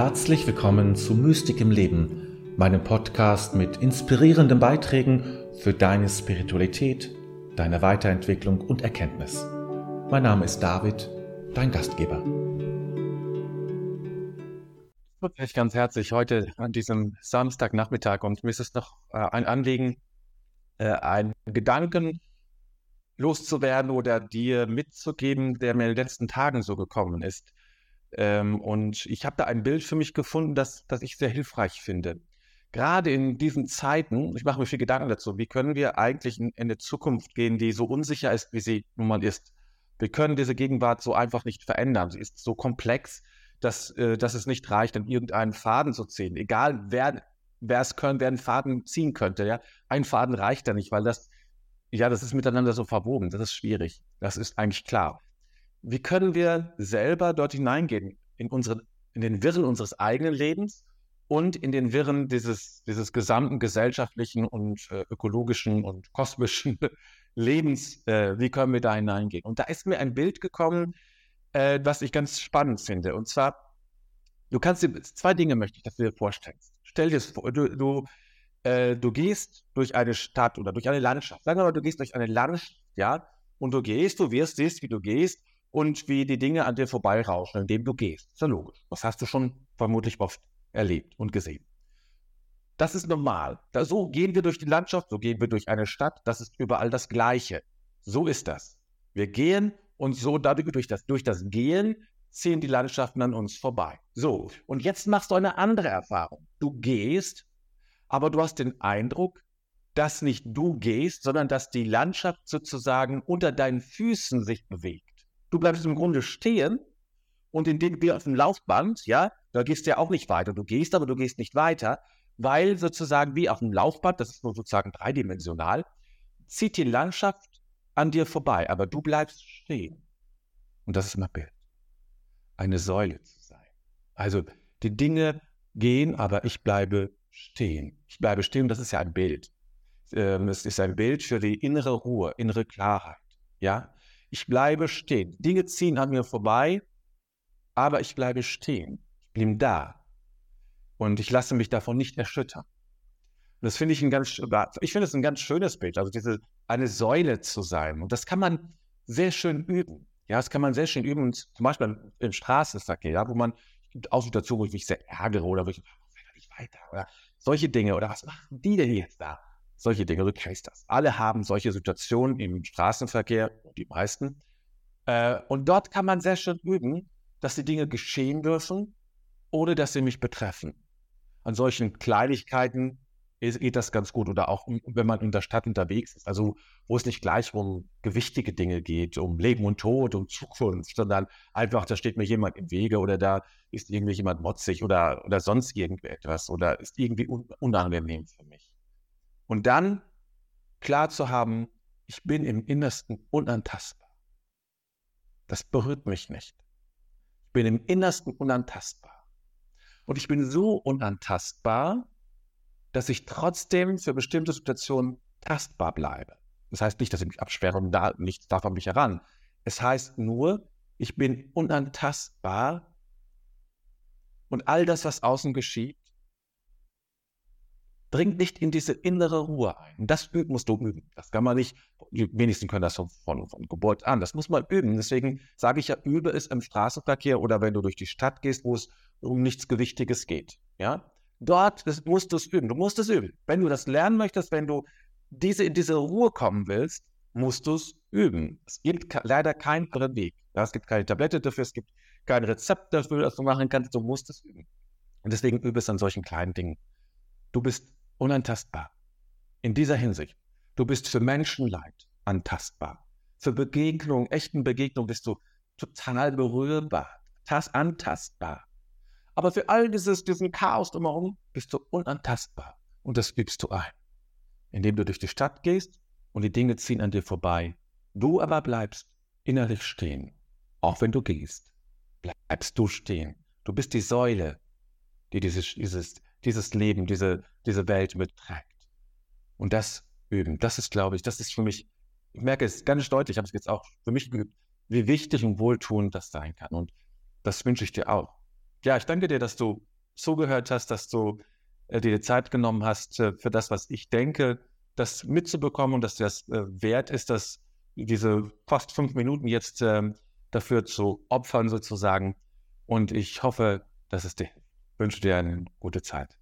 Herzlich willkommen zu Mystik im Leben, meinem Podcast mit inspirierenden Beiträgen für deine Spiritualität, deine Weiterentwicklung und Erkenntnis. Mein Name ist David, dein Gastgeber. Recht ganz herzlich heute an diesem Samstagnachmittag und mir ist es noch äh, ein Anliegen, äh, einen Gedanken loszuwerden oder dir mitzugeben, der mir in den letzten Tagen so gekommen ist. Ähm, und ich habe da ein Bild für mich gefunden, das, das ich sehr hilfreich finde. Gerade in diesen Zeiten, ich mache mir viel Gedanken dazu, wie können wir eigentlich in, in eine Zukunft gehen, die so unsicher ist, wie sie nun mal ist. Wir können diese Gegenwart so einfach nicht verändern. Sie ist so komplex, dass, äh, dass es nicht reicht, an irgendeinen Faden zu ziehen. Egal, wer, wer es können, wer einen Faden ziehen könnte. Ja? Ein Faden reicht da nicht, weil das, ja, das ist miteinander so verwoben. Das ist schwierig. Das ist eigentlich klar wie können wir selber dort hineingehen in, unsere, in den Wirren unseres eigenen Lebens und in den Wirren dieses, dieses gesamten gesellschaftlichen und äh, ökologischen und kosmischen Lebens, äh, wie können wir da hineingehen? Und da ist mir ein Bild gekommen, äh, was ich ganz spannend finde. Und zwar, du kannst dir, zwei Dinge möchte ich, dass du dir vorstellst. Stell dir vor, du, du, äh, du gehst durch eine Stadt oder durch eine Landschaft. Sagen wir mal, du gehst durch eine Landschaft, ja, und du gehst, du wirst, siehst, wie du gehst und wie die Dinge an dir vorbeirauschen, indem du gehst. Ist ja logisch. Das hast du schon vermutlich oft erlebt und gesehen. Das ist normal. So gehen wir durch die Landschaft, so gehen wir durch eine Stadt. Das ist überall das Gleiche. So ist das. Wir gehen und so dadurch durch das, durch das Gehen ziehen die Landschaften an uns vorbei. So, und jetzt machst du eine andere Erfahrung. Du gehst, aber du hast den Eindruck, dass nicht du gehst, sondern dass die Landschaft sozusagen unter deinen Füßen sich bewegt. Du bleibst im Grunde stehen und in dem wir auf dem Laufband, ja, da gehst du ja auch nicht weiter. Du gehst, aber du gehst nicht weiter, weil sozusagen wie auf dem Laufband, das ist nur sozusagen dreidimensional, zieht die Landschaft an dir vorbei, aber du bleibst stehen. Und das ist mein Bild. Eine Säule zu sein. Also die Dinge gehen, aber ich bleibe stehen. Ich bleibe stehen, das ist ja ein Bild. Ähm, es ist ein Bild für die innere Ruhe, innere Klarheit. Ja, ich bleibe stehen. Dinge ziehen an mir vorbei, aber ich bleibe stehen. Ich bin da. Und ich lasse mich davon nicht erschüttern. Und das finde ich ein ganz, ich finde es ein ganz schönes Bild, also diese, eine Säule zu sein. Und das kann man sehr schön üben. Ja, das kann man sehr schön üben, zum Beispiel im Straßenverkehr, ja, wo man, es gibt auch Situationen, wo ich mich sehr ärgere oder wo ich, oh, nicht weiter, oder solche Dinge, oder was machen die denn jetzt da? Solche Dinge, du kennst das. Alle haben solche Situationen im Straßenverkehr, die meisten. Äh, und dort kann man sehr schön üben, dass die Dinge geschehen dürfen, ohne dass sie mich betreffen. An solchen Kleinigkeiten geht das ganz gut. Oder auch, wenn man in der Stadt unterwegs ist, also wo es nicht gleich um gewichtige Dinge geht, um Leben und Tod, um Zukunft, sondern einfach, da steht mir jemand im Wege oder da ist irgendwie jemand motzig oder, oder sonst irgendetwas oder ist irgendwie un unangenehm für mich. Und dann klar zu haben, ich bin im Innersten unantastbar. Das berührt mich nicht. Ich bin im Innersten unantastbar. Und ich bin so unantastbar, dass ich trotzdem für bestimmte Situationen tastbar bleibe. Das heißt nicht, dass ich mich absperre und da nichts darf an mich heran. Es heißt nur, ich bin unantastbar und all das, was außen geschieht, dringt nicht in diese innere Ruhe ein. Und das musst du üben. Das kann man nicht, die wenigsten können das von, von, von Geburt an. Das muss man üben. Deswegen sage ich ja, übe es im Straßenverkehr oder wenn du durch die Stadt gehst, wo es um nichts Gewichtiges geht. Ja? Dort musst du es üben. Du musst es üben. Wenn du das lernen möchtest, wenn du diese, in diese Ruhe kommen willst, musst du es üben. Es gibt leider keinen anderen Weg. Ja, es gibt keine Tablette dafür, es gibt kein Rezept dafür, das du machen kannst. Du musst es üben. Und deswegen übe es an solchen kleinen Dingen. Du bist unantastbar. In dieser Hinsicht. Du bist für Menschenleid antastbar. Für Begegnung, echten Begegnung bist du total berührbar, tas antastbar. Aber für all dieses, diesen Chaos drumherum bist du unantastbar. Und das übst du ein. Indem du durch die Stadt gehst und die Dinge ziehen an dir vorbei. Du aber bleibst innerlich stehen. Auch wenn du gehst, bleibst du stehen. Du bist die Säule, die dieses, dieses, dieses Leben, diese, diese Welt mitträgt. Und das üben, das ist, glaube ich, das ist für mich, ich merke es ganz deutlich, ich habe es jetzt auch für mich geübt, wie wichtig und wohltuend das sein kann. Und das wünsche ich dir auch. ja, ich danke dir, dass du zugehört hast, dass du äh, dir Zeit genommen hast äh, für das, was ich denke, das mitzubekommen und dass das äh, wert ist, dass diese fast fünf Minuten jetzt ähm, dafür zu opfern sozusagen. Und ich hoffe, dass es dir, wünsche dir eine gute Zeit.